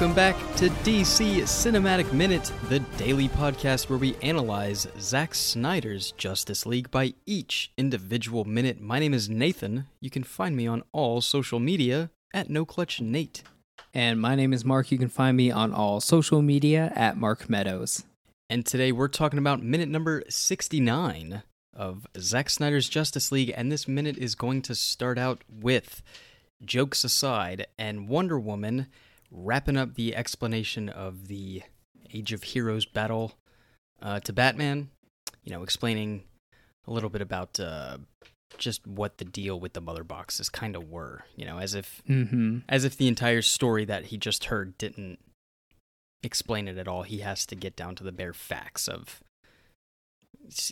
Welcome back to DC Cinematic Minute, the daily podcast where we analyze Zack Snyder's Justice League by each individual minute. My name is Nathan. You can find me on all social media at No Clutch Nate. And my name is Mark. You can find me on all social media at Mark Meadows. And today we're talking about minute number 69 of Zack Snyder's Justice League. And this minute is going to start out with jokes aside and Wonder Woman wrapping up the explanation of the Age of Heroes battle uh, to Batman. You know, explaining a little bit about uh, just what the deal with the mother boxes kind of were. You know, as if Mm-hmm. as if the entire story that he just heard didn't explain it at all. He has to get down to the bare facts of.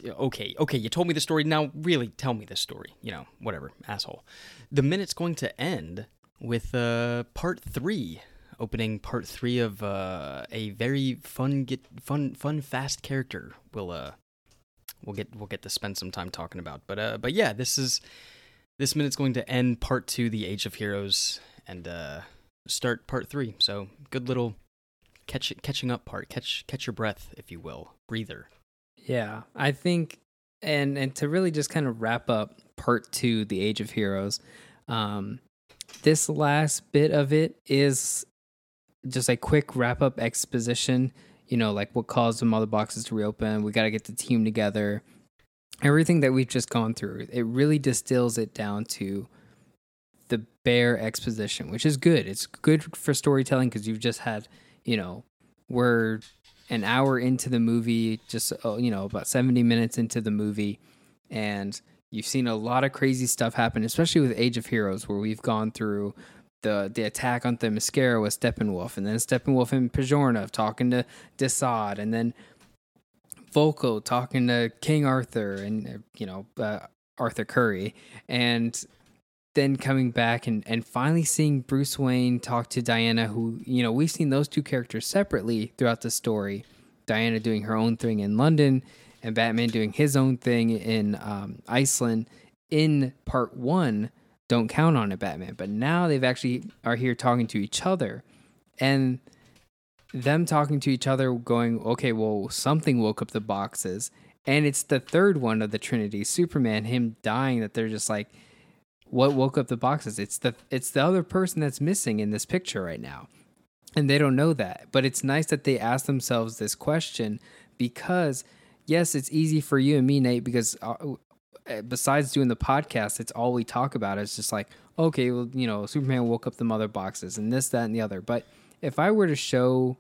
Okay, okay, you told me the story. Now, really, tell me the story. You know, whatever, asshole. The minute's going to end with uh, part three, opening part three of uh, a very fun, get fun, fun, fast character. We'll uh, we'll get we'll get to spend some time talking about. But uh, but yeah, this is this minute's going to end part two, the Age of Heroes, and uh, start part three. So good little catch catching up part. Catch catch your breath, if you will, breather. Yeah, I think, and and to really just kind of wrap up part two, the Age of Heroes. Um, this last bit of it is just a quick wrap up exposition. You know, like what caused the mother boxes to reopen. We got to get the team together. Everything that we've just gone through, it really distills it down to the bare exposition, which is good. It's good for storytelling because you've just had, you know, we're an hour into the movie, just uh, you know, about 70 minutes into the movie, and you've seen a lot of crazy stuff happen, especially with Age of Heroes, where we've gone through the the attack on the Themyscira with Steppenwolf, and then Steppenwolf and Pajornov talking to Desaad, and then Vulko talking to King Arthur, and uh, you know uh, Arthur Curry, and then coming back and, and finally seeing Bruce Wayne talk to Diana, who, you know, we've seen those two characters separately throughout the story. Diana doing her own thing in London and Batman doing his own thing in um, Iceland in part one. Don't count on it, Batman. But now they've actually are here talking to each other and them talking to each other, going, okay, well, something woke up the boxes. And it's the third one of the Trinity, Superman, him dying, that they're just like, what woke up the boxes it's the it's the other person that's missing in this picture right now and they don't know that but it's nice that they ask themselves this question because yes it's easy for you and me nate because uh, Uh, besides doing the podcast it's all we talk about it's just like okay well you know superman woke up the mother boxes and this that and the other but if i were to show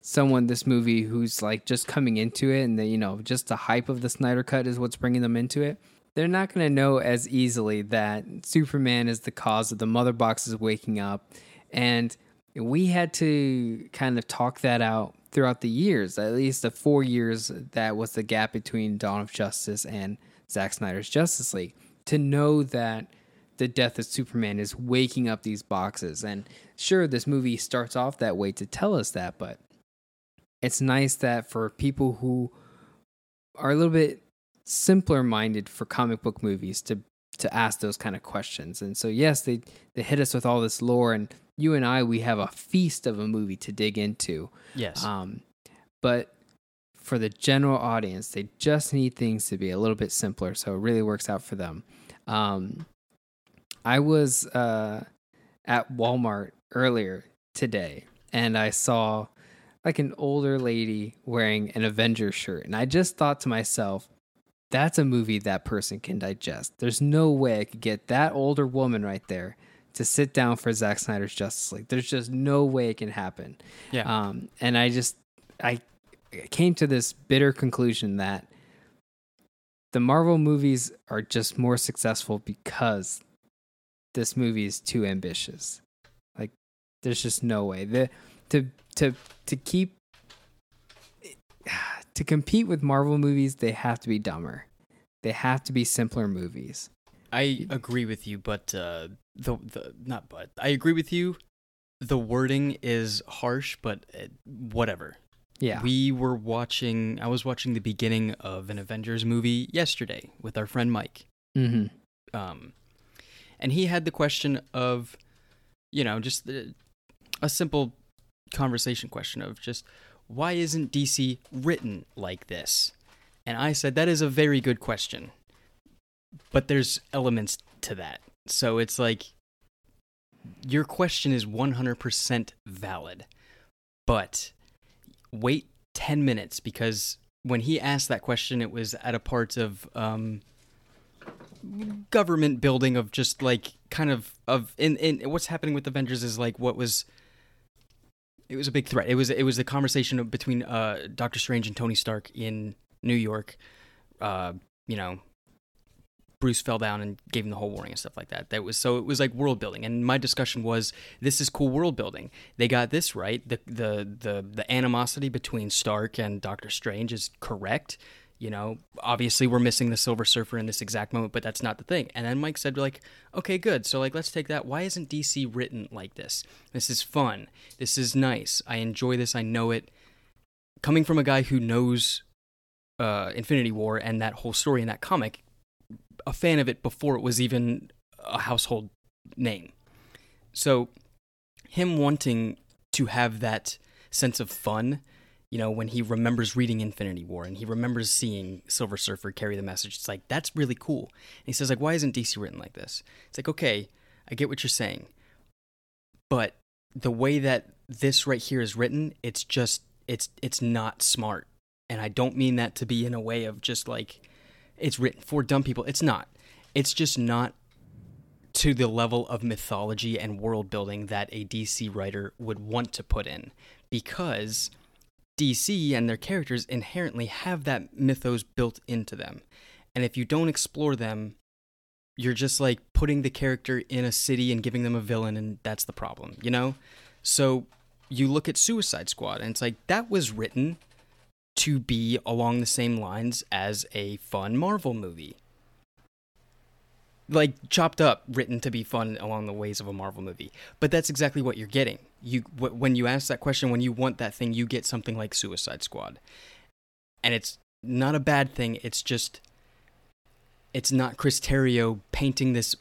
someone this movie who's like just coming into it and the you know just the hype of the snyder cut is what's bringing them into it they're not going to know as easily that Superman is the cause of the mother boxes waking up. And we had to kind of talk that out throughout the years, at least the four years that was the gap between Dawn of Justice and Zack Snyder's Justice League, to know that the death of Superman is waking up these boxes. And sure, this movie starts off that way to tell us that, but it's nice that for people who are a little bit simpler minded for comic book movies to to ask those kind of questions. And so yes, they they hit us with all this lore and you and I we have a feast of a movie to dig into. Yes. Um but for the general audience, they just need things to be a little bit simpler, so it really works out for them. Um I was uh at Walmart earlier today and I saw like an older lady wearing an Avenger shirt and I just thought to myself that's a movie that person can digest. There's no way I could get that older woman right there to sit down for Zack Snyder's Justice League. There's just no way it can happen. yeah. Um, and I just I came to this bitter conclusion that the Marvel movies are just more successful because this movie is too ambitious. Like there's just no way. The to to to keep to compete with Marvel movies, they have to be dumber. They have to be simpler movies. I agree with you, but uh, the the not but I agree with you. The wording is harsh, but uh, whatever. Yeah. We were watching. I was watching the beginning of an Avengers movie yesterday with our friend Mike. mm-hmm. Um, and he had the question of, you know, just the, a simple conversation question of just why isn't DC written like this? And I said that is a very good question. But there's elements to that. So it's like your question is 100% valid. But wait 10 minutes because when he asked that question it was at a part of um government building of just like kind of of in in what's happening with Avengers is like what was it was a big threat. It was it was the conversation between uh, Doctor Strange and Tony Stark in New York. Uh, you know, Bruce fell down and gave him the whole warning and stuff like that. That was so it was like world building. And my discussion was this is cool world building. They got this right. The the the the animosity between Stark and Doctor Strange is correct. You know, obviously we're missing the Silver Surfer in this exact moment, but that's not the thing. And then Mike said, like, okay, good. So like, let's take that. Why isn't DC written like this? This is fun. This is nice. I enjoy this. I know it. Coming from a guy who knows uh, Infinity War and that whole story in that comic, a fan of it before it was even a household name. So, him wanting to have that sense of fun you know, when he remembers reading Infinity War and he remembers seeing Silver Surfer carry the message, it's like, that's really cool. And he says, like, why isn't DC written like this? It's like, okay, I get what you're saying. But the way that this right here is written, it's just it's it's not smart. And I don't mean that to be in a way of just like it's written for dumb people. It's not. It's just not to the level of mythology and world building that a DC writer would want to put in because DC and their characters inherently have that mythos built into them. And if you don't explore them, you're just like putting the character in a city and giving them a villain, and that's the problem, you know? So you look at Suicide Squad, and it's like that was written to be along the same lines as a fun Marvel movie. Like chopped up, written to be fun along the ways of a Marvel movie. But that's exactly what you're getting you when you ask that question when you want that thing you get something like suicide squad and it's not a bad thing it's just it's not chris terrio painting this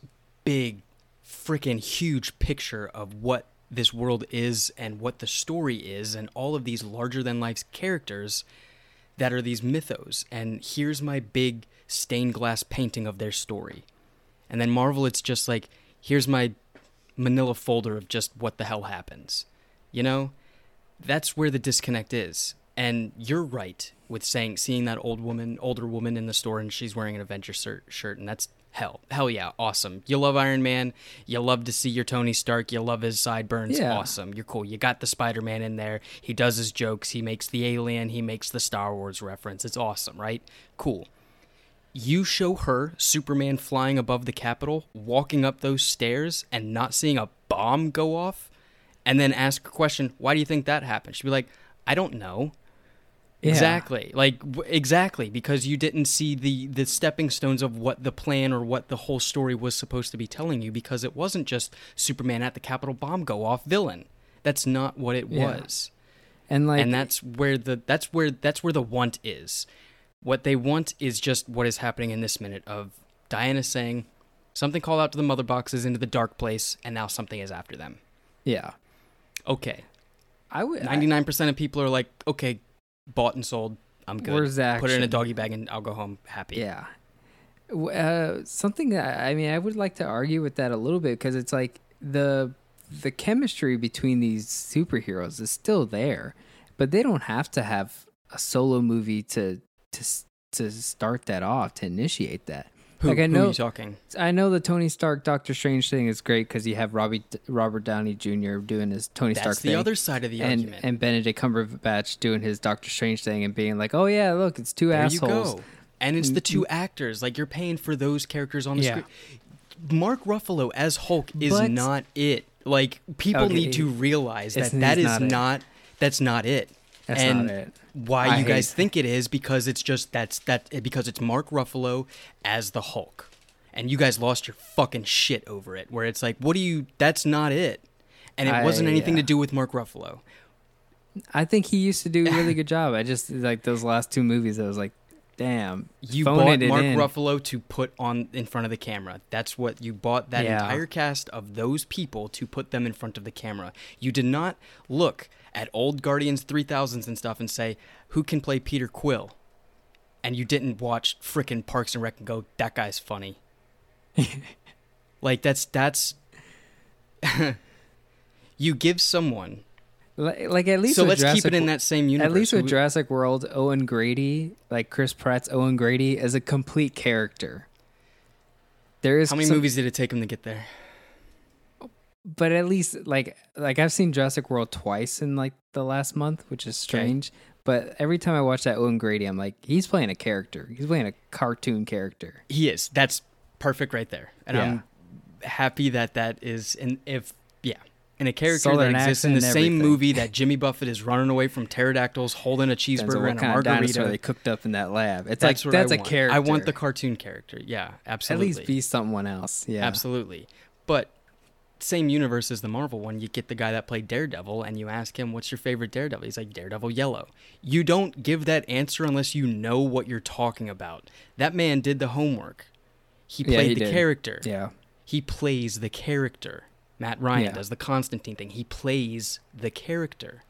big freaking huge picture of what this world is and what the story is and all of these larger than life characters that are these mythos and here's my big stained glass painting of their story and then marvel it's just like here's my manila folder of just what the hell happens. You know? That's where the disconnect is. And you're right with saying seeing that old woman, older woman in the store and she's wearing an Avenger shirt and that's hell. Hell yeah, awesome. You love Iron Man, you love to see your Tony Stark, you love his sideburns, yeah. awesome. You're cool. You got the Spider-Man in there. He does his jokes, he makes the alien, he makes the Star Wars reference. It's awesome, right? Cool you show her Superman flying above the Capitol, walking up those stairs, and not seeing a bomb go off, and then ask a question, why do you think that happened? She'd be like, I don't know. Yeah. Exactly. Like w- exactly because you didn't see the the stepping stones of what the plan or what the whole story was supposed to be telling you because it wasn't just Superman at the Capitol bomb go off villain. That's not what it yeah. was. And like and that's where the that's where that's where the want is. What they want is just what is happening in this minute of Diana saying something called out to the mother boxes into the dark place, and now something is after them. Yeah. Okay. I would. Ninety nine percent of people are like, okay, bought and sold. I'm good. Where's that? Put it in a doggy bag and I'll go home happy. Yeah. Uh, something that I mean, I would like to argue with that a little bit because it's like the the chemistry between these superheroes is still there, but they don't have to have a solo movie to to to start that off to initiate that. Who, like I know, who are you talking? I know the Tony Stark Doctor Strange thing is great because you have Robbie Robert Downey Jr. doing his Tony That's Stark That's the thing. other side of the and, argument. And Benedict Cumberbatch doing his Doctor Strange thing and being like, "Oh yeah, look, it's two there assholes." You go. And it's the two mm, mm. actors. Like you're paying for those characters on the yeah. screen. Mark Ruffalo as Hulk is but, not it. Like people okay, need to realize that that is not, not that's not it. That's and not it why I you guys think it is because it's just that's that because it's Mark Ruffalo as the Hulk. And you guys lost your fucking shit over it where it's like what do you that's not it. And it I, wasn't anything yeah. to do with Mark Ruffalo. I think he used to do a really good job. I just like those last two movies I was like damn you bought mark in. ruffalo to put on in front of the camera that's what you bought that yeah. entire cast of those people to put them in front of the camera you did not look at old Guardians 3000s and stuff and say, who can play Peter Quill? And you didn't watch frickin' Parks and Rec and go, that guy's funny. like, that's, that's, you give someone. Like, like at least So let's keep it in that same universe. At least with Who- Jurassic World, Owen Grady, like Chris Pratt's Owen Grady, is a complete character. There is How many some- movies did it take him to get there? But at least like like I've seen Jurassic World twice in like the last month, which is strange. But every time I watch that Owen Grady, I'm like, he's playing a character. He's playing a cartoon character. He is. That's perfect right there. And Yeah. I'm happy that that is and if yeah, in a character Southern that exists in the same everything. movie that Jimmy Buffett is running away from pterodactyls, holding a cheeseburger and a margarita. they cooked up in that lab. It's That's like that's I a want. character. I want the cartoon character. Yeah, absolutely. at least be someone else. Yeah, Absolutely. But same universe as the Marvel one, you get the guy that played Daredevil and you ask him, What's your favorite Daredevil? He's like, Daredevil Yellow. You don't give that answer unless you know what you're talking about. That man did the homework. He Yeah, played he the did. character. Yeah, He plays the character. Matt Ryan Yeah. does the Constantine thing. He plays the character.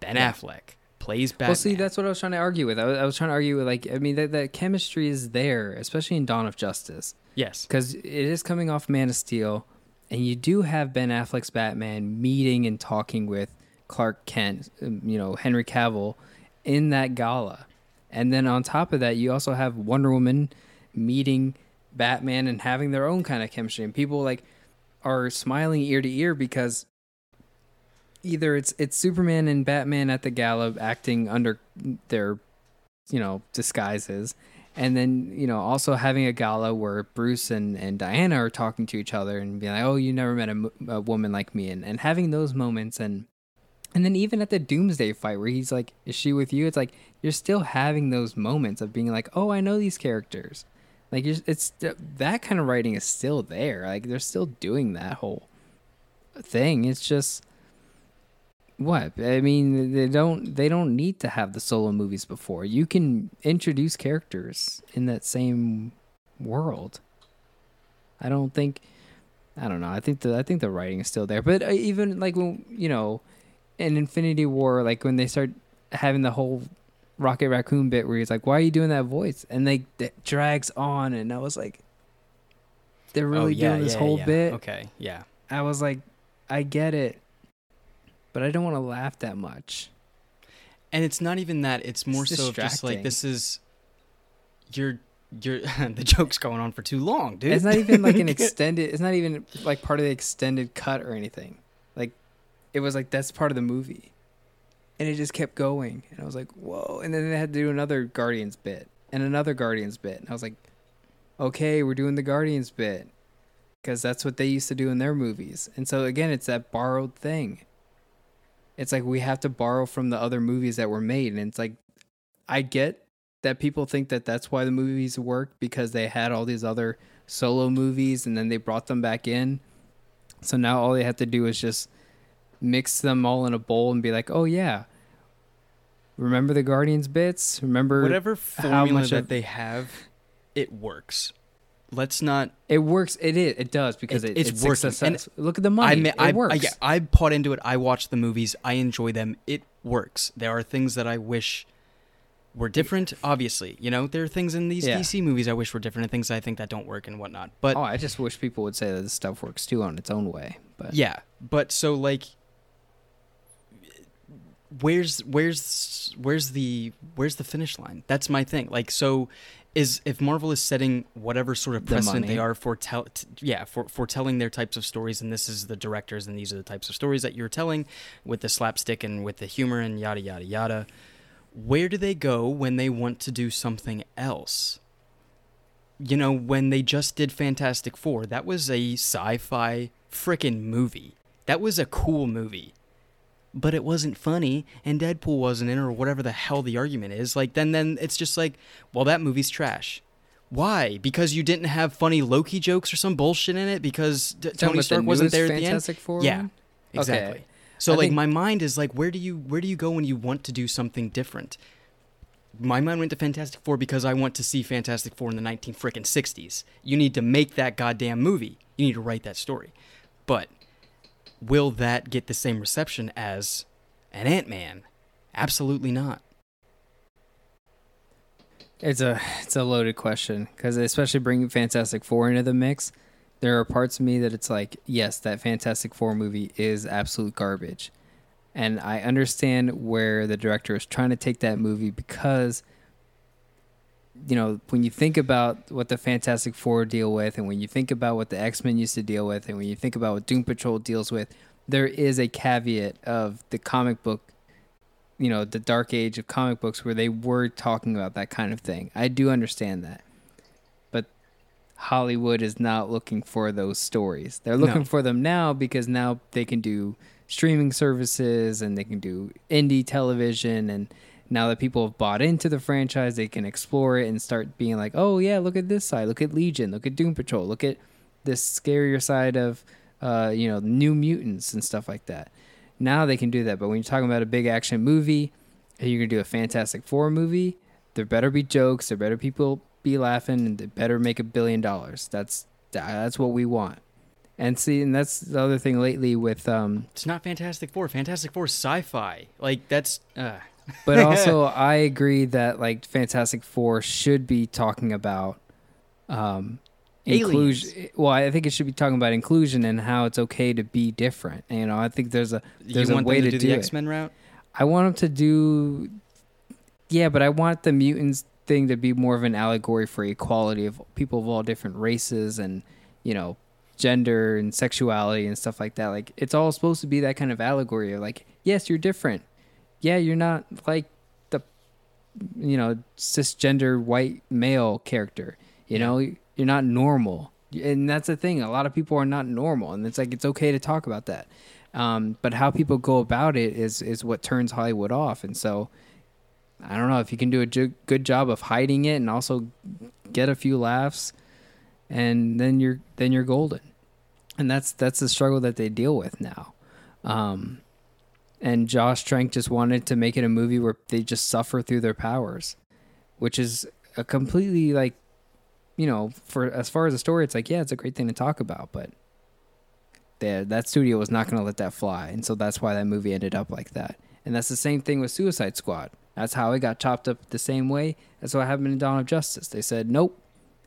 Ben Yeah. Affleck plays Batman. Well, see, that's what I was trying to argue with. I was, I was trying to argue with, like, I mean, that, that chemistry is there, especially in Dawn of Justice, yes. because it is coming off Man of Steel, and you do have Ben Affleck's Batman meeting and talking with Clark Kent, um, you know, Henry Cavill, in that gala, and then on top of that, you also have Wonder Woman meeting Batman and having their own kind of chemistry, and people like are smiling ear to ear because either it's it's Superman and Batman at the gala acting under their you know disguises and then you know also having a gala where Bruce and, and Diana are talking to each other and being like oh you never met a, a woman like me and, and having those moments. And and then even at the Doomsday fight where he's like is she with you? It's like you're still having those moments of being like oh I know these characters. Like it's that kind of writing is still there. Like they're still doing that whole thing. It's just what? I mean they don't they don't need to have the solo movies before. You can introduce characters in that same world. I don't think i don't know. I think the i think the writing is still there. But uh, even like when you know in infinity war like when they start having the whole rocket raccoon bit where he's like why are you doing that voice? And they it drags on. And i was like they're really oh, yeah, doing this yeah, whole yeah. bit? Okay, yeah. I was like, I get it, but I don't want to laugh that much. And it's not even that. It's more It's so just like this is you're you're the joke's going on for too long, dude. It's not even like an extended. It's not even like part of the extended cut or anything. Like, it was like that's part of the movie, and it just kept going. And I was like, whoa! And then they had to do another Guardians bit and another Guardians bit, and I was like, okay, we're doing the Guardians bit because that's what they used to do in their movies. And so again, it's that borrowed thing. It's like we have to borrow from the other movies that were made, and it's like I get that people think that that's why the movies work because they had all these other solo movies and then they brought them back in. So now all they have to do is just mix them all in a bowl and be like, "Oh yeah, remember the Guardians bits? Remember Whatever how formula much that they have, it works. Let's not. it works? It is. It does because It- it, it's it's working. Success. And Look at the money. I, ma- it I, works. I, yeah, I bought into it. I watch the movies. I enjoy them. It works. There are things that I wish were different. Obviously, you know, there are things in these Yeah. DC movies I wish were different, and things I think that don't work and whatnot. But oh, I just wish people would say that this stuff works too on its own way. But Yeah, but so like, where's where's where's the where's the finish line? That's my thing. Like, so is if Marvel is setting whatever sort of The precedent they are for tell, t- yeah, for for telling their types of stories, and this is the directors, and these are the types of stories that you're telling with the slapstick and with the humor and yada yada yada. Where do they go when they want to do something else? you know, when they just did Fantastic Four, that was a sci fi frickin' movie. That was a cool movie. But it wasn't funny, and Deadpool wasn't in, or whatever the hell the argument is. Like, then, then it's just like, well, that movie's trash. Why? Because you didn't have funny Loki jokes or some bullshit in it? Because D- Tony about the Stark wasn't there at the end? Four Yeah, exactly. Okay. So I like think- my mind is like where do you where do you go when you want to do something different? My mind went to Fantastic Four because I want to see Fantastic Four in the nineteen frickin' sixties. You need to make that goddamn movie. You need to write that story. But will that get the same reception as an Ant Man, absolutely not. It's a it's a loaded question because especially bringing Fantastic Four into the mix, there are parts of me that it's like, yes, that Fantastic Four movie is absolute garbage, and I understand where the director is trying to take that movie because, you know, when you think about what the Fantastic Four deal with, and when you think about what the X Men used to deal with, and when you think about what Doom Patrol deals with, there is a caveat of the comic book you know the dark age of comic books where they were talking about that kind of thing. I do understand that. But Hollywood is not looking for those stories. They're looking No. for them now because now they can do streaming services and they can do indie television and now that people have bought into the franchise, they can explore it and start being like, "Oh yeah, look at this side. Look at Legion. Look at Doom Patrol. Look at this scarier side of uh, you know, New Mutants and stuff like that." Now they can do that, but when you're talking about a big action movie, you're gonna do a Fantastic Four movie, there better be jokes, there better people be laughing, and they better make a billion dollars. That's that's what we want. And see, and that's the other thing lately with, um, It's not Fantastic Four. Fantastic Four sci-fi. Like that's. Uh, but also I agree that like Fantastic Four should be talking about, um, inclusion. Well, I think it should be talking about inclusion and how it's okay to be different. You know, I think there's a there's you a want way them to to do, the it. X Men route? I want them to do, yeah, but I want the mutants thing to be more of an allegory for equality of people of all different races and you know gender and sexuality and stuff like that. Like it's all supposed to be that kind of allegory of like, yes, you're different. Yeah, you're not like the you know cisgender white male character. You know, you're not normal, and that's the thing. A lot of people are not normal, and it's like it's okay to talk about that. Um, but how people go about it is is what turns Hollywood off. And so, I don't know if you can do a ju- good job of hiding it and also get a few laughs, and then you're then you're golden. And that's that's the struggle that they deal with now. Um, and Josh Trank just wanted to make it a movie where they just suffer through their powers, which is a completely like, you know, for as far as the story, it's like yeah, it's a great thing to talk about, but that studio was not going to let that fly. And so that's why that movie ended up like that. And that's the same thing with suicide squad. That's how it got chopped up the same way that's what happened in dawn of justice. They said nope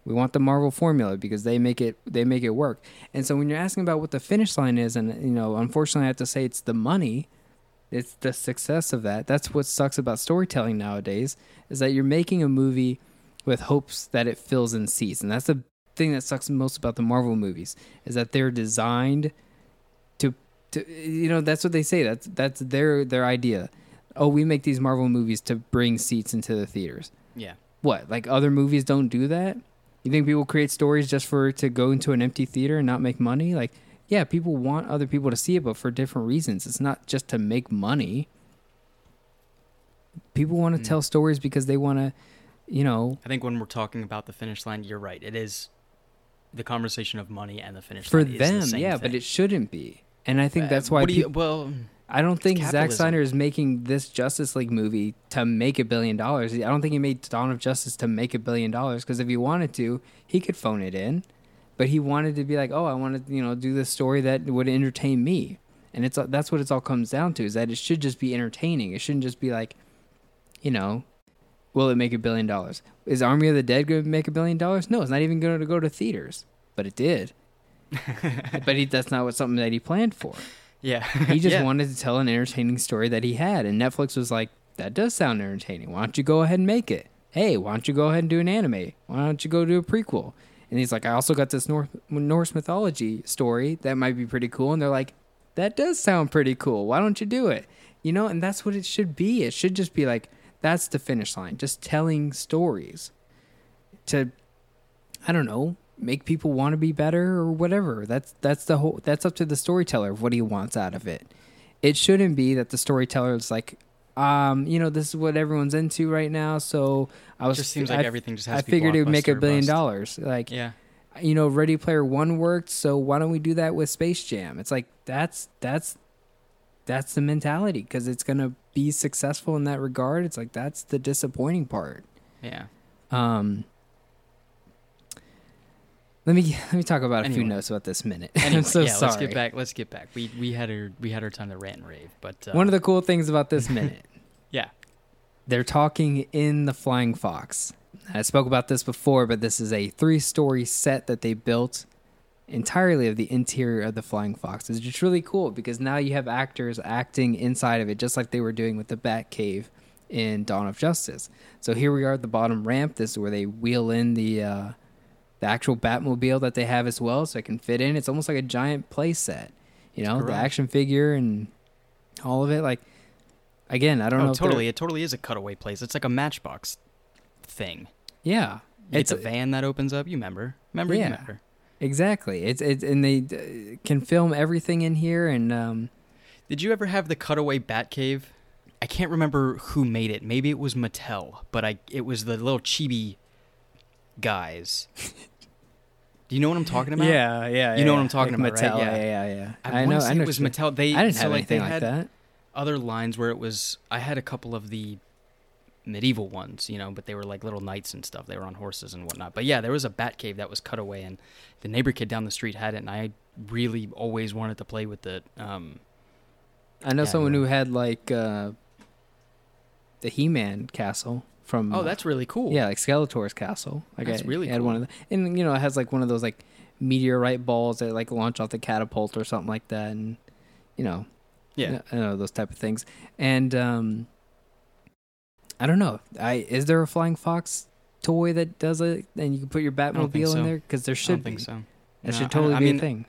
we want the marvel formula because they make it they make it work. And so when you're asking about what the finish line is and you know unfortunately i have to say it's the money it's the success of that. That's what sucks about storytelling nowadays is that you're making a movie with hopes that it fills in seats. And that's the thing that sucks most about the marvel movies is that they're designed to to you know that's what they say. That's that's their their idea. Oh we make these marvel movies to bring seats into the theaters. Yeah. what? Like other movies don't do that? You think people create stories just for to go into an empty theater and not make money? Like yeah people want other people to see it but for different reasons it's not just to make money people want to Mm. tell stories because they want to you know I think when we're talking about the finish line, you're right. It is the conversation of money and the finish for line. the them same yeah but it shouldn't be and i think Uh, that's why what do you, well, I don't think Zack. Snyder is making this Justice League movie to make a billion dollars. I don't think he made Dawn of Justice to make a billion dollars because if he wanted to, he could phone it in. But he wanted to be like, oh, I want to, you know, do this story that would entertain me, and it's that's what it's all comes down to is that it should just be entertaining. It shouldn't just be like, you know, will it make a billion dollars? Is Army of the Dead going to make a billion dollars? No, it's not even going to go to theaters, but it did. but he, that's not what something that he planned for. yeah. He just yeah. wanted to tell an entertaining story that he had, and Netflix was like, "That does sound entertaining. Why don't you go ahead and make it? Hey, why don't you go ahead and do an anime? Why don't you go do a prequel?" And he's like, "I also got this North Norse mythology story that might be pretty cool." And they're like, "That does sound pretty cool. Why don't you do it?" You know, and that's what it should be. It should just be like that's the finish line, just telling stories to I don't know, make people want to be better or whatever. That's that's the whole that's up to the storyteller of what he wants out of it. It shouldn't be that the storyteller is like, um, you know, this is what everyone's into right now, so I It was just seems I, like everything just has I to be figured it would make a billion bust. dollars. Like, Yeah. you know, Ready Player One worked, so why don't we do that with Space Jam? It's like that's that's that's the mentality because it's gonna be successful in that regard. It's like that's the disappointing part. Yeah. Um, Let me let me talk about a few notes about this minute. Anyway, I'm so yeah, sorry. let's get back. Let's get back. We we had our we had our time to rant and rave, but uh, One of the cool things about this minute, yeah, they're talking in the Flying Fox. I spoke about this before, but this is a three-story set that they built entirely of the interior of the Flying Fox. It's just really cool because now you have actors acting inside of it, just like they were doing with the Bat Cave in Dawn of Justice. So here we are at the bottom ramp. This is where they wheel in the uh, the actual Batmobile that they have as well, so it can fit in. It's almost like a giant play set. You know, the action figure and all of it. Like again, I don't know. oh, they're- totally. It totally is a cutaway place. It's like a Matchbox thing. Yeah, it's get the van that opens up. You remember? Remember? Yeah. Remember? exactly. It's it's and they uh, can film everything in here and um Did you ever have the cutaway Batcave? I can't remember who made it. Maybe it was Mattel, but I it was the little chibi guys. You know what I'm talking about? yeah yeah You know what I'm talking like about, right? Mattel, Yeah. yeah yeah yeah. I, I, know. I it was. Mattel. They I didn't so have like anything they like had that. other lines where it was. I had a couple of the medieval ones, you know, but they were like little knights and stuff. They were on horses and whatnot. But yeah, there was a Batcave that was cut away, and the neighbor kid down the street had it, and I really always wanted to play with it. Um, I know Yeah, someone yeah. who had like uh the He-Man castle from. oh, that's really cool. yeah, like Skeletor's castle. Like That's I, really had one of the, and you know it has like one of those like meteorite balls that like launch off the catapult or something like that, and you know yeah. I know those type of things. And um I don't know. I is there a flying fox toy that does it and you can put your Batmobile in there because there I should don't think be. so. That No, should totally I be mean, a thing.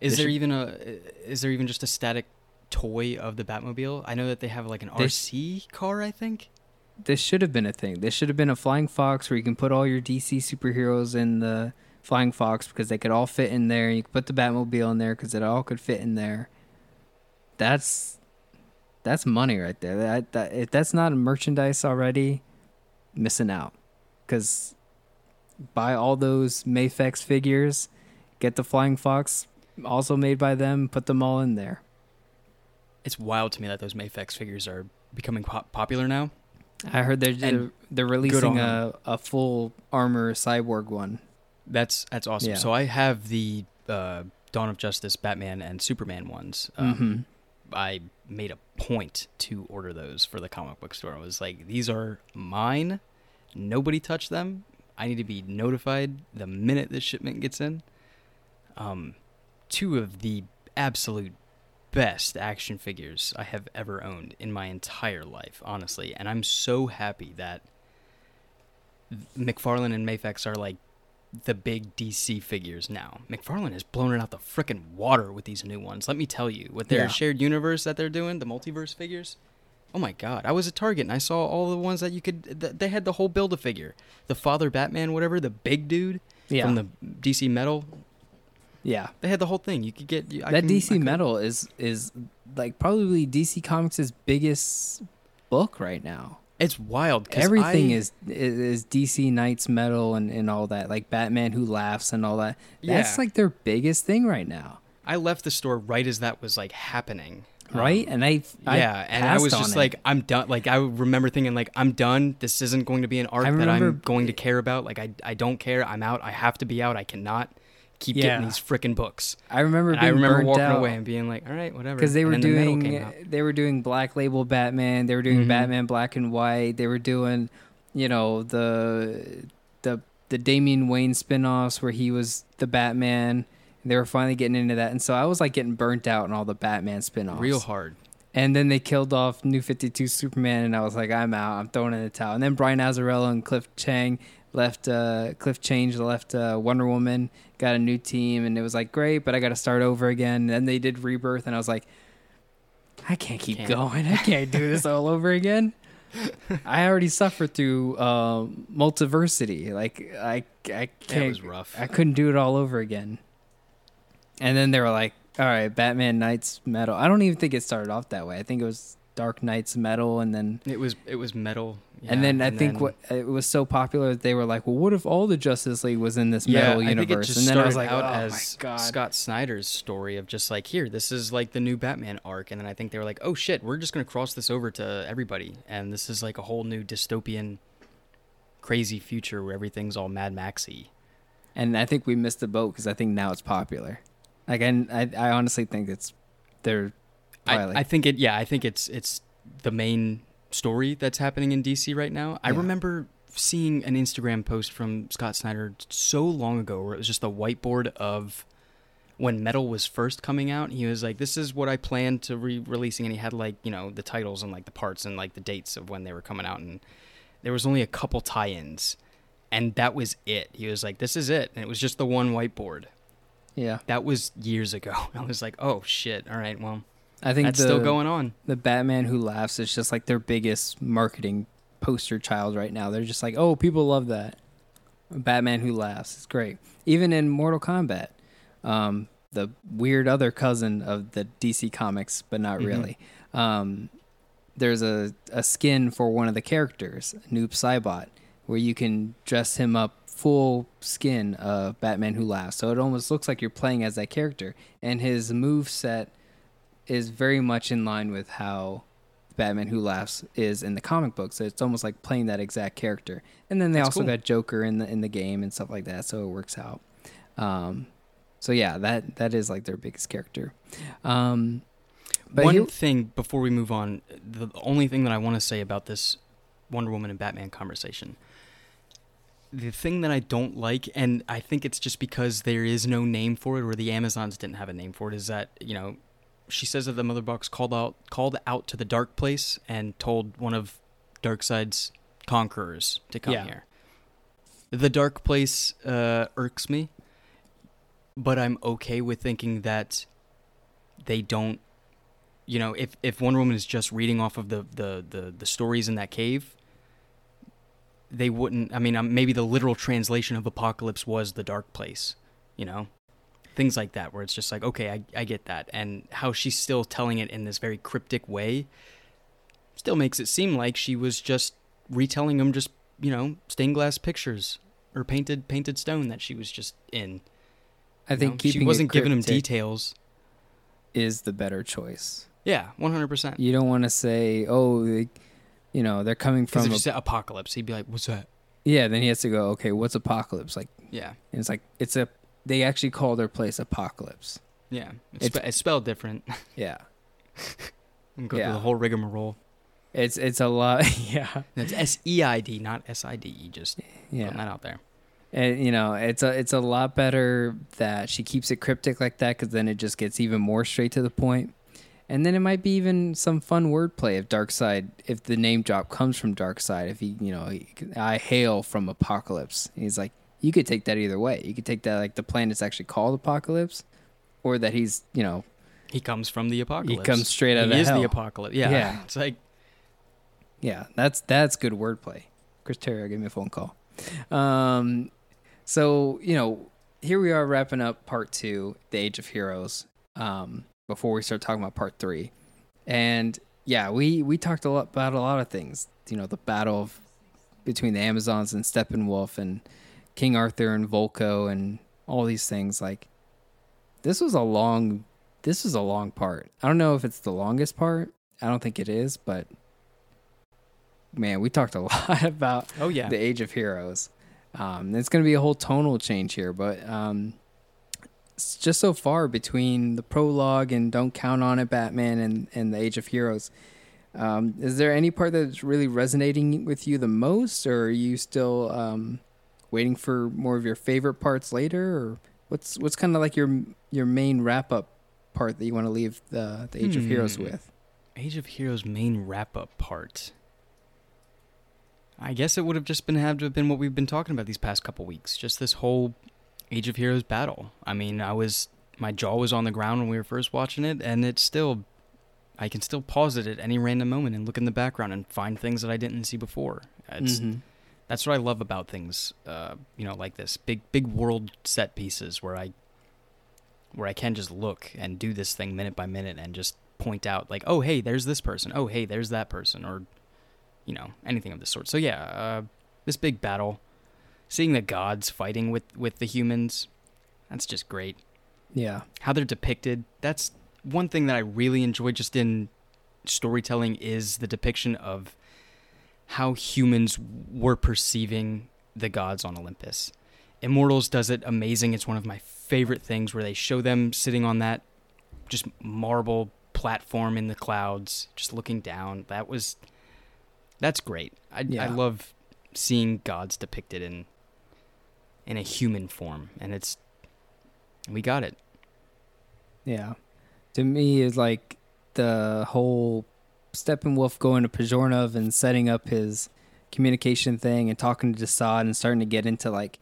Is There even a? Is there even just a static toy of the Batmobile? I know that they have like an They- RC car. I think. This should have been a thing. This should have been a flying fox where you can put all your DC superheroes in the flying fox because they could all fit in there. You could put the Batmobile in there because it all could fit in there. That's that's money right there. That, that if that's not a merchandise already, missing out. Because buy all those Mafex figures, get the flying fox, also made by them, put them all in there. It's wild to me that those Mafex figures are becoming pop- popular now. I heard they're And they're releasing a, a full armor cyborg one. That's that's awesome. Yeah. So I have the uh, Dawn of Justice, Batman, and Superman ones. Um, Mhm. I made a point to order those for the comic book store. I was like, these are mine. Nobody touch them. I need to be notified the minute this shipment gets in. Um, two of the absolute best action figures I have ever owned in my entire life, honestly. And I'm so happy that McFarlane and Mafex are like the big DC figures now. McFarlane has blown it out the frickin' water with these new ones. Let me tell you, with their Yeah. shared universe that they're doing, the multiverse figures. Oh my god! I was at Target and I saw all the ones that you could. Th- they had the whole build a figure, the Father Batman, whatever, the big dude Yeah, from the DC Metal. Yeah. They had the whole thing. You could get I that can- DC Metal is is like probably DC Comics' biggest book right now. It's wild. Everything I- is, is DC Knights Metal and, and all that, like Batman Who Laughs and all that. That's Yeah. like their biggest thing right now, I left the store right as that was like happening. Um, right? And I, I yeah, and I was just it. like, I'm done. Like I remember thinking, like I'm done. This isn't going to be an arc that I'm going to care about. Like I, I don't care. I'm out. I have to be out. I cannot keep Yeah. getting these freaking books. I remember And being I remember walking out. away and being like, all right, whatever. because they were then the doing they were doing black label Batman, they were doing Mhm. Batman black and white, they were doing you know the the the Damian Wayne spin-offs where he was the Batman. They were finally getting into that, and so I was like getting burnt out on all the Batman spin-offs. real hard. And then they killed off New Fifty Two Superman, and I was like, I'm out. I'm throwing in the towel. And then Brian Azzarello and Cliff Chiang left. Uh, Cliff Chiang left uh, Wonder Woman, got a new team, and it was like great, but I got to start over again. And then they did Rebirth, and I was like, I can't keep Can't. going. I can't do this all over again. I already suffered through um, multiversity. Like I, I can't. was rough. I couldn't do it all over again. And then they were like, "All right, Batman Knights Metal." I don't even think it started off that way. I think it was Dark Nights Metal, and then It was it was metal. and then I think then- what it was so popular that they were like, "Well, what if all the Justice League was in this yeah, Metal I universe?" just and then I was like, out "Oh as my god!" Scott Snyder's story of just like here, this is like the new Batman arc, and then I think they were like, oh shit, we're just gonna cross this over to everybody, and this is like a whole new dystopian, crazy future where everything's all Mad Maxy. and I think we missed the boat because I think now it's popular. Like, I, I, I honestly think it's they're. I, I think it. Yeah, I think it's it's the main story that's happening in DC right now. I Yeah. remember seeing an Instagram post from Scott Snyder so long ago where it was just a whiteboard of when metal was first coming out. He was like, "This is what I plan to re-releasing," and he had like you know the titles and like the parts and like the dates of when they were coming out, and there was only a couple tie-ins, and that was it. He was like, "This is it," and it was just the one whiteboard. yeah, That was years ago. I was like, "Oh shit! All right, well, I think that's the, still going on." The Batman Who Laughs is just like their biggest marketing poster child right now. They're just like, oh, people love that. Batman Who Laughs. It's great. Even in Mortal Kombat, um, the weird other cousin of the DC comics, but not Mhm. really. Um, there's a, a skin for one of the characters, Noob Saibot, where you can dress him up full skin of Batman Who Laughs. So it almost looks like you're playing as that character. And his move set is very much in line with how Batman Who Laughs is in the comic books. So it's almost like playing that exact character. And then they That's also cool. got Joker in the in the game and stuff like that, so it works out. Um, so yeah, that that is like their biggest character. Um, but One here- thing before we move on, the only thing that I want to say about this Wonder Woman and Batman conversation, the thing that I don't like, and I think it's just because there is no name for it, or the Amazons didn't have a name for it, is that you know, she says that the Mother Box called out called out to the dark place and told one of Darkseid's conquerors to come Yeah. here. The dark place uh, irks me, but I'm okay with thinking that they don't you know, if if Wonder Woman is just reading off of the the the, the stories in that cave, they wouldn't. I mean, um, maybe the literal translation of Apokolips was the dark place, you know, things like that, where it's just like, okay, I I get that, and how she's still telling it in this very cryptic way, still makes it seem like she was just retelling them, just you know, stained glass pictures or painted painted stone that she was just in. I you think know? keeping she wasn't giving him details. is the better choice. Yeah, one hundred percent. You don't want to say, oh, they, you know, they're coming from. if A, said Apokolips, he'd be like, "What's that?" yeah, then he has to go. Okay, what's Apokolips? Like, Yeah, and it's like it's a. They actually call their place Apokolips. yeah. It's, It's- spe- it's spelled different. Yeah, go Yeah. through the whole rigmarole. it's it's a lot. yeah, It's S E I D, not S I D E. Just yeah. putting that out there. And you know, it's a it's a lot better that she keeps it cryptic like that because then it just gets even more straight to the point. And then it might be even some fun wordplay if Darkseid, if the name drop comes from Darkseid, if he, you know, he, I hail from Apokolips. He's like, you could take that either way. You could take that like the planet's actually called Apokolips, or that he's, you know, He comes from the apocalypse. He comes straight out of he of is hell. the apocalypse. Yeah. Yeah. It's like Yeah, that's that's good wordplay. Chris Terrio, gave me a phone call. Um, so you know, here we are wrapping up part two, the Age of Heroes. Um, before we start talking about part three, and yeah, we we talked a lot about a lot of things. You know, the battle of, between the Amazons and Steppenwolf and King Arthur and Vulko and all these things. Like, this was a long, this was a long part. I don't know if it's the longest part. I don't think it is, but man, we talked a lot about oh yeah. the Age of Heroes. Um, it's going to be a whole tonal change here, but um, it's just so far between the prologue and Don't Count on It, Batman, and, and the Age of Heroes. Um, is there any part that's really resonating with you the most, or are you still um, waiting for more of your favorite parts later, or what's what's kind of like your your main wrap up part that you want to leave the the Age of Heroes Hmm. with? Age of Heroes main wrap up part. I guess it would have just been had to have been what we've been talking about these past couple weeks. Just this whole Age of Heroes battle. I mean, I was my jaw was on the ground when we were first watching it, and it's still I can still pause it at any random moment and look in the background and find things that I didn't see before. It's Mhm. That's what I love about things, uh, you know, like this big big world set pieces where I where I can just look and do this thing minute by minute and just point out like, oh hey, there's this person, oh hey, there's that person, or you know anything of the sort. So yeah, uh, this big battle, seeing the gods fighting with with the humans, that's just great. Yeah. How they're depicted, that's one thing that I really enjoy just in storytelling is the depiction of how humans were perceiving the gods on Olympus. Immortals does it amazing. It's one of my favorite things where they show them sitting on that just marble platform in the clouds, just looking down. That was that's great. I Yeah. I love seeing gods depicted in in a human form, and it's we got it. Yeah. To me, is like the whole Steppenwolf going to Pozharnov and setting up his communication thing and talking to Desaad and starting to get into like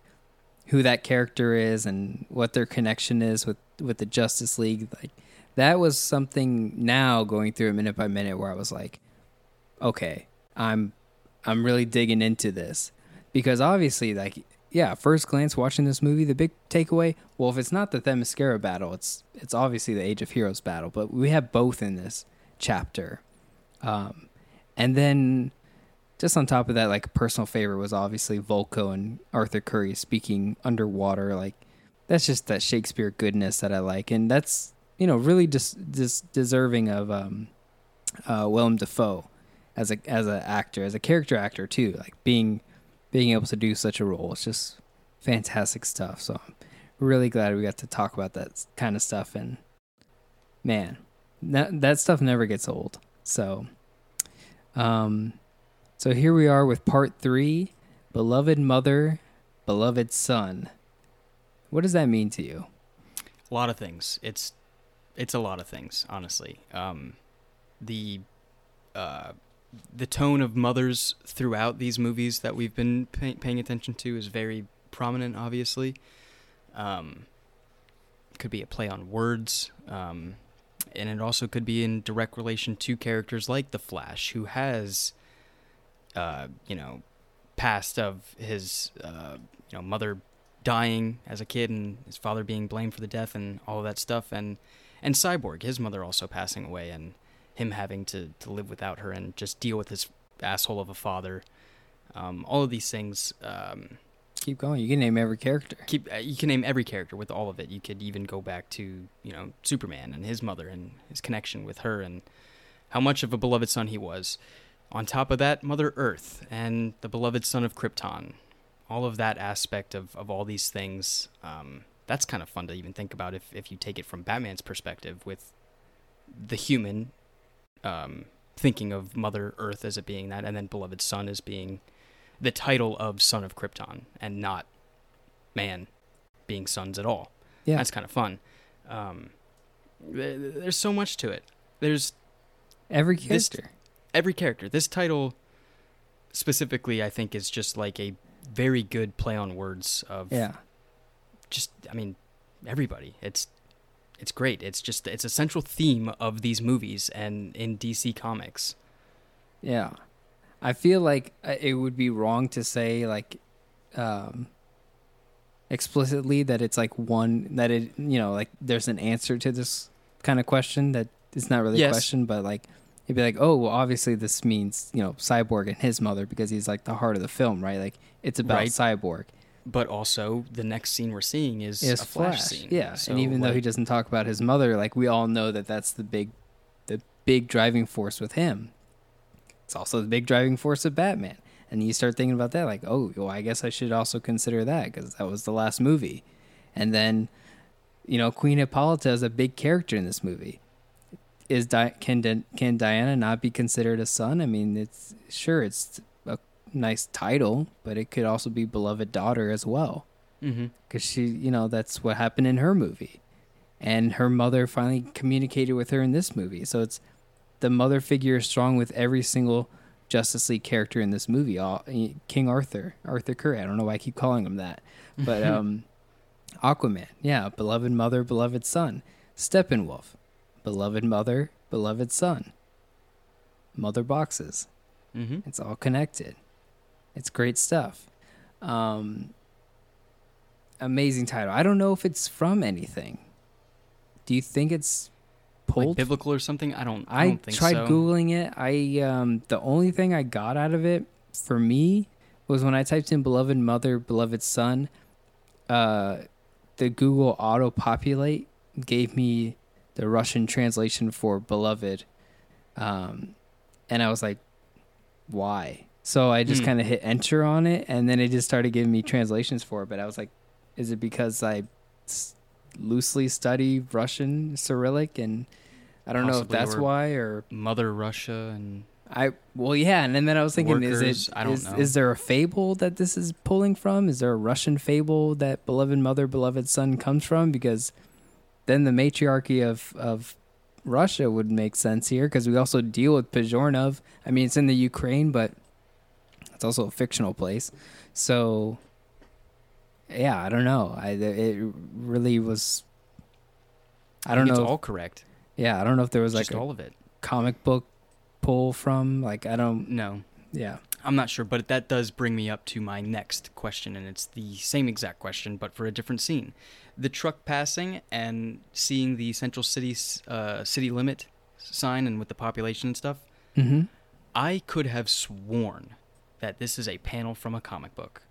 who that character is and what their connection is with with the Justice League. Like that was something now going through it minute by minute where I was like, okay, I'm I'm really digging into this because obviously like yeah, first glance watching this movie, the big takeaway, well, if it's not the Themyscira battle, it's it's obviously the Age of Heroes battle, but we have both in this chapter. Um, and then just on top of that, like personal favorite was obviously Vulko and Arthur Curry speaking underwater. Like that's just that Shakespeare goodness that I like, and that's you know really just just deserving of um, uh, Willem Dafoe as a as an actor, as a character actor too. Like being being able to do such a role, it's just fantastic stuff. So I'm really glad we got to talk about that kind of stuff, and man, that that stuff never gets old. So, um, so here we are with part three, beloved mother, beloved son. What does that mean to you? A lot of things. It's it's a lot of things, honestly. Um, the uh, the tone of mothers throughout these movies that we've been pay- paying attention to is very prominent. Obviously, um, could be a play on words, um, and it also could be in direct relation to characters like the Flash, who has, uh, you know, past of his, uh, you know, mother dying as a kid and his father being blamed for the death and all of that stuff. And and cyborg his mother also passing away and him having to, to live without her and just deal with his asshole of a father. Um, all of these things um, Keep going. You can name every character. keep uh, you can name every character with all of it you could even go back to you know superman and his mother and his connection with her and how much of a beloved son he was on top of that mother earth and the beloved son of krypton all of that aspect of, of all these things um, that's kind of fun to even think about if, if you take it from batman's perspective with the human um, thinking of mother earth as it being that and then beloved son as being the title of son of krypton and not man being sons at all Yeah. that's kind of fun um, there, there's so much to it there's Every This- character. every character. This title specifically, I think, is just like a very good play on words of yeah. just. I mean, everybody. It's it's great. It's just it's a central theme of these movies and in DC Comics. Yeah. I feel like uh, it would be wrong to say like um explicitly that it's like one that it you know like there's an answer to this kind of question that it's not really a question but like it'd be like oh well obviously this means you know cyborg and his mother because he's like the heart of the film right like it's about Right. cyborg But also, the next scene we're seeing is, is a flash, Flash. scene. Yeah, So, and even though he doesn't talk about his mother, like we all know that that's the big, the big driving force with him. It's also the big driving force of Batman, and you start thinking about that, like, oh, well, I guess I should also consider that because that was the last movie, and then, you know, Queen Hippolyta is a big character in this movie. Is Di- can can Diana not be considered a son? I mean, it's sure it's a nice title, but it could also be beloved daughter as well mm-hmm. because she, you know, that's what happened in her movie, and her mother finally communicated with her in this movie. So it's the mother figure is strong with every single Justice League character in this movie. All, King Arthur, Arthur Curry. I don't know why I keep calling him that, but um, Aquaman, yeah, beloved mother, beloved son. Steppenwolf, beloved mother, beloved son. Mother boxes. Mhm. It's all connected. It's great stuff. Um, amazing title. I don't know if it's from anything. Do you think it's Like biblical or something. I don't. I, I, don't think tried so. googling it. I um, the only thing I got out of it for me was when I typed in "beloved mother, beloved son." Uh, the Google auto populate gave me the Russian translation for beloved, um, and I was like, "Why?" So I just Hmm. kind of hit enter on it, and then it just started giving me translations for it. But I was like, Is it because I loosely study Russian Cyrillic and I don't know if that's why or Mother Russia and I well yeah, and then I was thinking is it I don't is- know. is there a fable that this is pulling from? Is there a Russian fable that beloved mother, beloved son comes from? Because then the matriarchy of of Russia would make sense here because we also deal with Pozharnov. I mean, it's in the Ukraine, but it's also a fictional place. So yeah, I don't know. I it really was. I don't know. It's if- all correct. yeah, I don't know if there was like Just a all of it. comic book pull from. Like I don't. No, Yeah. I'm not sure, but that does bring me up to my next question, and it's the same exact question, but for a different scene. The truck passing and seeing the Central City uh, city limit sign and with the population and stuff. Mm-hmm. I could have sworn that this is a panel from a comic book.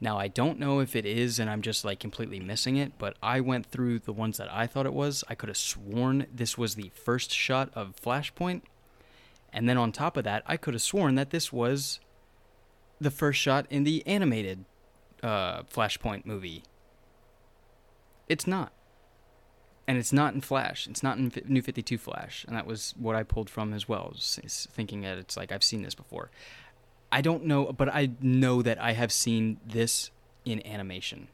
Now I don't know if it is, and I'm just like completely missing it. But I went through the ones that I thought it was. I could have sworn this was the first shot of Flashpoint, and then on top of that, I could have sworn that this was the first shot in the animated uh, Flashpoint movie. It's not, and it's not in Flash. It's not in New Fifty Two Flash, and that was what I pulled from as well. thinking that it's like I've seen this before. I don't know, but I know that I have seen this in animation.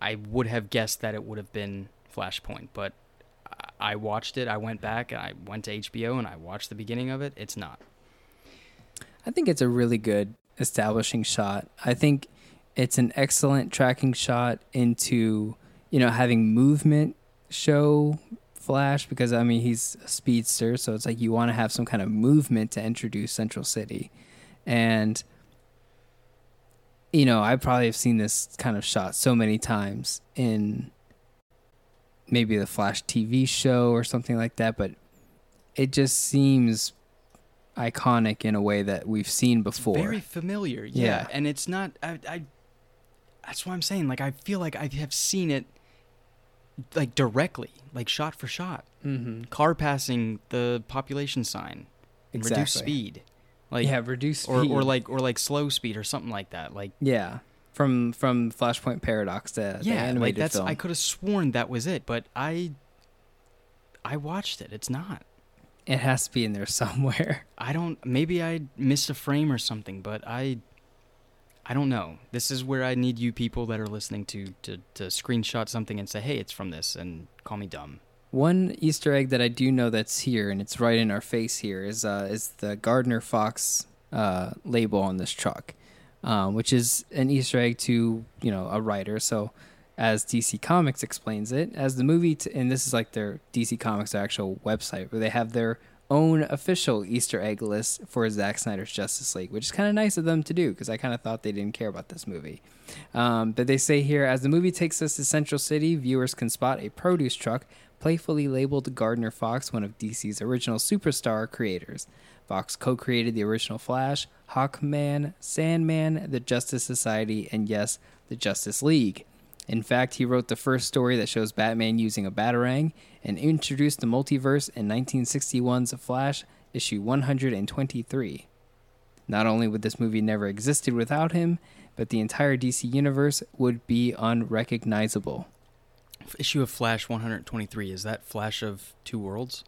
I would have guessed that it would have been Flashpoint, but I- watched it. I went back and I went to HBO and I watched the beginning of it. It's not. I think it's a really good establishing shot. I think it's an excellent tracking shot into, you know, having movement show Flash because I mean he's a speedster, so it's like you want to have some kind of movement to introduce Central City. And you know, I probably have seen this kind of shot so many times in maybe the Flash TV show or something like that, but it just seems iconic in a way that we've seen before. Very familiar, yeah. Yeah. And it's not. I, I. That's what I'm saying. Like I feel like I have seen it, like directly, like shot for shot. mm-hmm. Car passing the population sign, reduce Exactly. speed, like yeah, reduce or speed. or like or like slow speed or something like that. Like yeah, from from Flashpoint Paradox to the yeah, like that's. film. I could have sworn that was it, but I. I watched it. It's not. it has to be in there somewhere. I don't. Maybe I missed a frame or something, but I. I don't know. This is where I need you people that are listening to to to screenshot something and say, "Hey, it's from this," and call me dumb. One Easter egg that I do know that's here and it's right in our face here is uh, is the Gardner Fox uh, label on this truck, um, which is an Easter egg to you know a writer. So, as DC Comics explains it, as the movie, t- and this is like their DC Comics actual website where they have their own official Easter egg list for Zack Snyder's Justice League, which is kind of nice of them to do because I kind of thought they didn't care about this movie. Um, but they say here, as the movie takes us to Central City, viewers can spot a produce truck playfully labeled Gardner Fox, one of DC's original superstar creators. Fox co created the original Flash, Hawkman, Sandman, the Justice Society, and yes, the Justice League. In fact, he wrote the first story that shows Batman using a Batarang and introduced the multiverse in 1961's Flash, issue 123. Not only would this movie never existed without him, but the entire DC universe would be unrecognizable. Issue of Flash 123 is that Flash of Two Worlds?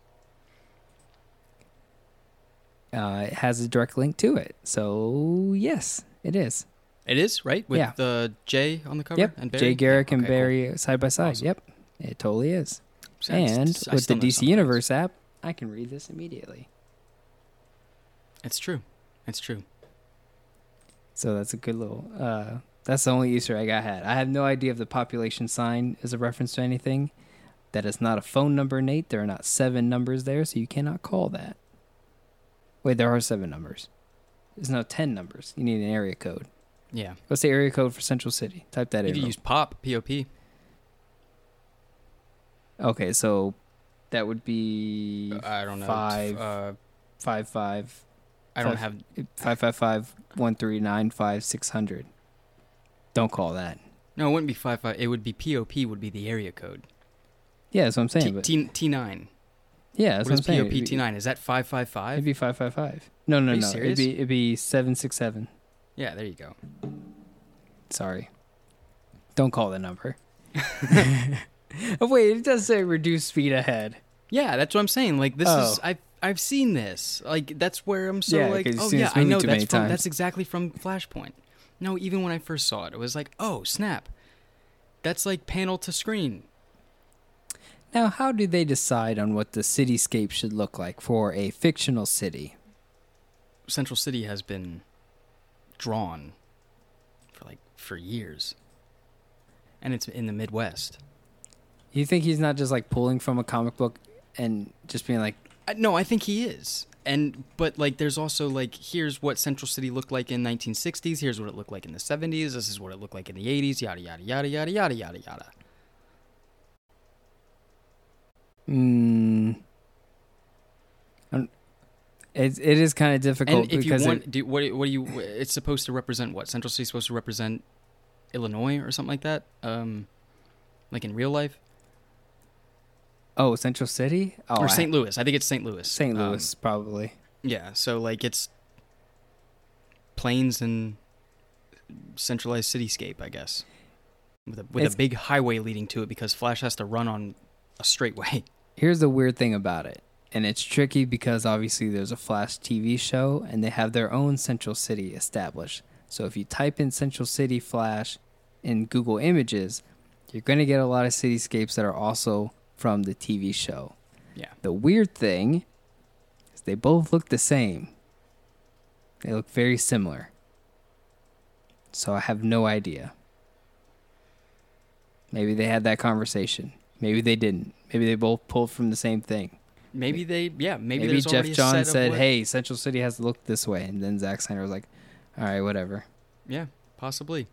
Uh, it has a direct link to it. So, yes, it is. It is right with Yeah. the J on the cover. yep. and Barry? Jay Garrick Yeah, and okay, cool. Barry side by side. Awesome. Yep. It totally is. So and I with the DC. Universe app, I can read this immediately. It's true. It's true. So that's a good little. Uh, that's the only Easter egg I had. I have no idea if the population sign is a reference to anything. That is not a phone number, Nate. There are not seven numbers there, so you cannot call that. Wait, there are seven numbers. There's no ten numbers. You need an area code. Yeah. What's the area code for Central City? Type that You in. real- use POP, POP. Okay, so that would be I don't know. Five. Uh, five five I don't Five. have. five five five one three nine five six hundred. Don't call that. No, it wouldn't be five five. It would be POP. Would be the area code. Yeah, that's what I'm saying. T but T T nine. yeah, that's What what, is I'm saying. POP T nine? Is that five five five? It'd be five five five. No, no, no. serious? It'd be it'd be seven six seven. Yeah, there you go. Sorry. Don't call the number. oh, wait, it does say reduce speed ahead. Yeah, that's what I'm saying. Like this is Oh. I've I've seen this. Like that's where I'm so Yeah, like oh yeah, I know that's from that's exactly from Flashpoint. No, even when I first saw it, it was like, oh snap, that's like panel to screen. Now, how do they decide on what the cityscape should look like for a fictional city? Central City has been drawn for like for years, and it's in the Midwest. You think he's not just like pulling from a comic book and just being like, no, I think he is. And but like there's also like here's what Central City looked like in 1960s, here's what it looked like in the 70s, this is what it looked like in the 80s, yada yada yada yada yada yada yada. Um, It, it is kind of difficult And if you because it- want do, what what do you it's supposed to represent what? Central City's supposed to represent Illinois or something like that? Um like in real life? Oh Central City oh, or St. Louis. I think it's St. Louis. St. Um, Louis probably. Yeah, so like it's plains and centralized cityscape, I guess, with a with It's- a big highway leading to it because Flash has to run on a straightway. Here's the weird thing about it, and it's tricky because obviously there's a Flash TV show and they have their own Central City established. So if you type in Central City Flash in Google Images, you're going to get a lot of cityscapes that are also from the TV show. Yeah. The weird thing is they both look the same. They look very similar. So I have no idea. Maybe they had that conversation. Maybe they didn't. Maybe they both pulled from the same thing. Maybe they, yeah, maybe, Maybe, Geoff Johns said, what- "Hey, Central City has to look this way," and then Zack Snyder was like, "All right, whatever." yeah, possibly."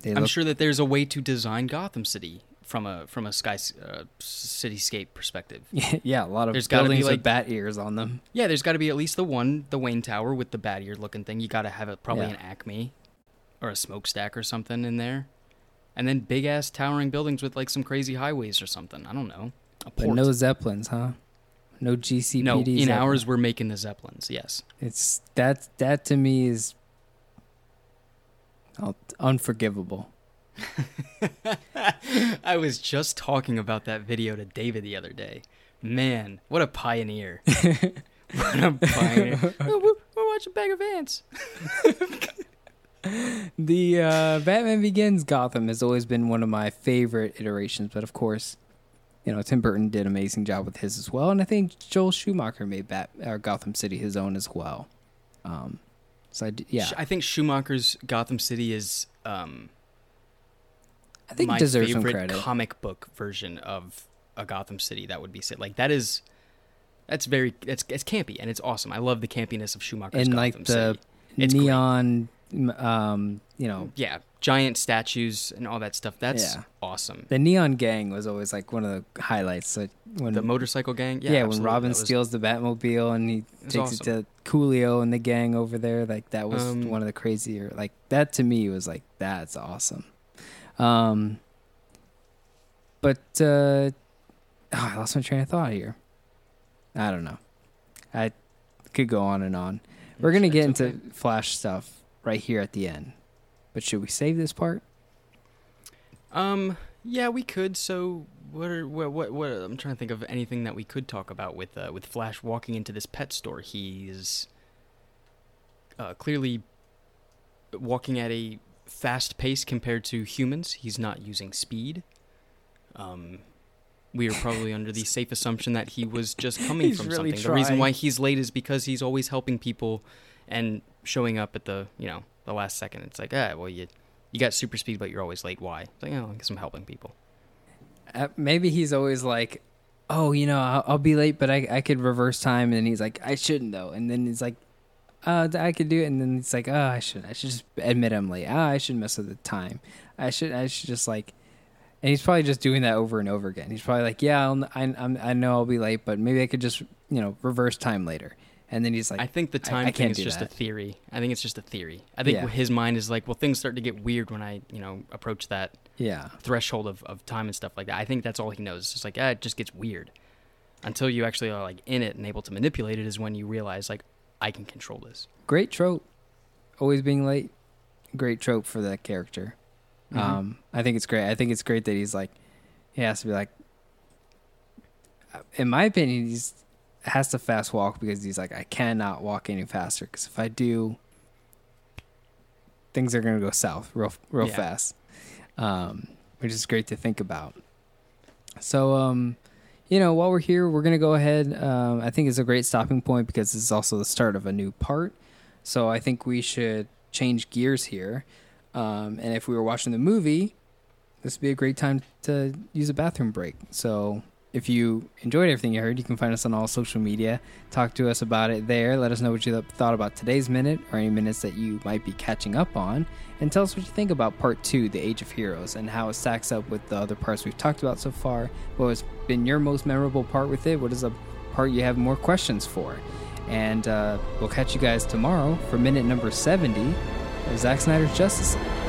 They I'm look, sure that there's a way to design Gotham City from a from a sky uh, cityscape perspective. yeah, a lot of There's gotta be, like- bat ears on them. Yeah, there's got to be at least the one, the Wayne Tower with the bat ear looking thing. You got to have it probably Yeah. an Acme or a smokestack or something in there. And then big ass towering buildings with like some crazy highways or something. I don't know. A But no Zeppelins, huh? No GCPD. no, in Zeppelin. ours we're making the Zeppelins. Yes. it's that that to me is oh, unforgivable. I was just talking about that video to David the other day. Man, what a pioneer. what a pioneer. Oh, we're, we're watching Bag of Ants. The uh, Batman Begins Gotham has always been one of my favorite iterations, but of course, you know Tim Burton did an amazing job with his as well, and I think Joel Schumacher made Bat or Gotham City his own as well. Um, so I d- yeah, I think Schumacher's Gotham City is um, I think my it deserves some favorite credit. comic book version of a Gotham City that would be sit like that is that's very it's it's campy and it's awesome. I love the campiness of Schumacher's and Gotham like the City. Neon, um, you know, Yeah, giant statues and all that stuff. That's Yeah. awesome. the neon gang was always like one of the highlights. Like when The motorcycle gang. yeah, Yeah, when. Robin was- steals the Batmobile and he was takes awesome. it to Coolio and the gang over there, like that was Um, one of the crazier. Like that to me was like that's awesome. Um, but uh, oh, I lost my train of thought here. I don't know. I could go on and on. We're gonna get into. Flash stuff right here at the end, but should we save this part? Um. Yeah, we could. So, what are what what, what I'm trying to think of anything that we could talk about with uh, with Flash walking into this pet store. He's uh, clearly walking at a fast pace compared to humans. He's not using speed. Um, we are probably under the safe assumption that he was just coming He's from really something. The reason why he's late is because he's always helping people and showing up at the you know the last second. It's like ah well you you got super speed but you're always late. Why? It's like oh I guess I'm helping people. Uh, maybe he's always like, "Oh, you know, I'll, I'll be late, but I I could reverse time." And he's like, "I shouldn't though." And then he's like, "Uh, I could do it." And then it's like, "Oh, I should. I should just admit I'm late. Ah, I should mess with the time. I should. I should just like." And he's probably just doing that over and over again. He's probably like, "Yeah, I'll, I I'm, I know I'll be late, but maybe I could just you know reverse time later." And then he's like, I think the time I thing can't is just that. a theory. I think it's just a theory. I think Yeah. his mind is like, well, things start to get weird when I, you know, approach that "Yeah, threshold of, of time and stuff like that. I think that's all he knows. It's just like, ah, it just gets weird. Until you actually are like in it and able to manipulate it is when you realize like, I can control this. great trope, always being late." great trope for that character. Mhm. Um, I think it's great. I think it's great that he's like, he has to be like, in my opinion, he's has to fast walk because he's like, I cannot walk any faster because if I do, things are gonna go south real real Yeah. fast. Um, which is great to think about. So, um, you know, while we're here, we're gonna go ahead. Um, I think it's a great stopping point because it's also the start of a new part. So I think we should change gears here. Um, and if we were watching the movie, this would be a great time to use a bathroom break. So if you enjoyed everything you heard, you can find us on all social media. Talk to us about it there. Let us know what you thought about today's minute or any minutes that you might be catching up on. And tell us what you think about part two, The Age of Heroes, and how it stacks up with the other parts we've talked about so far. What has been your most memorable part with it? What is a part you have more questions for? And uh, we'll catch you guys tomorrow for minute number 70 of Zack Snyder's Justice League.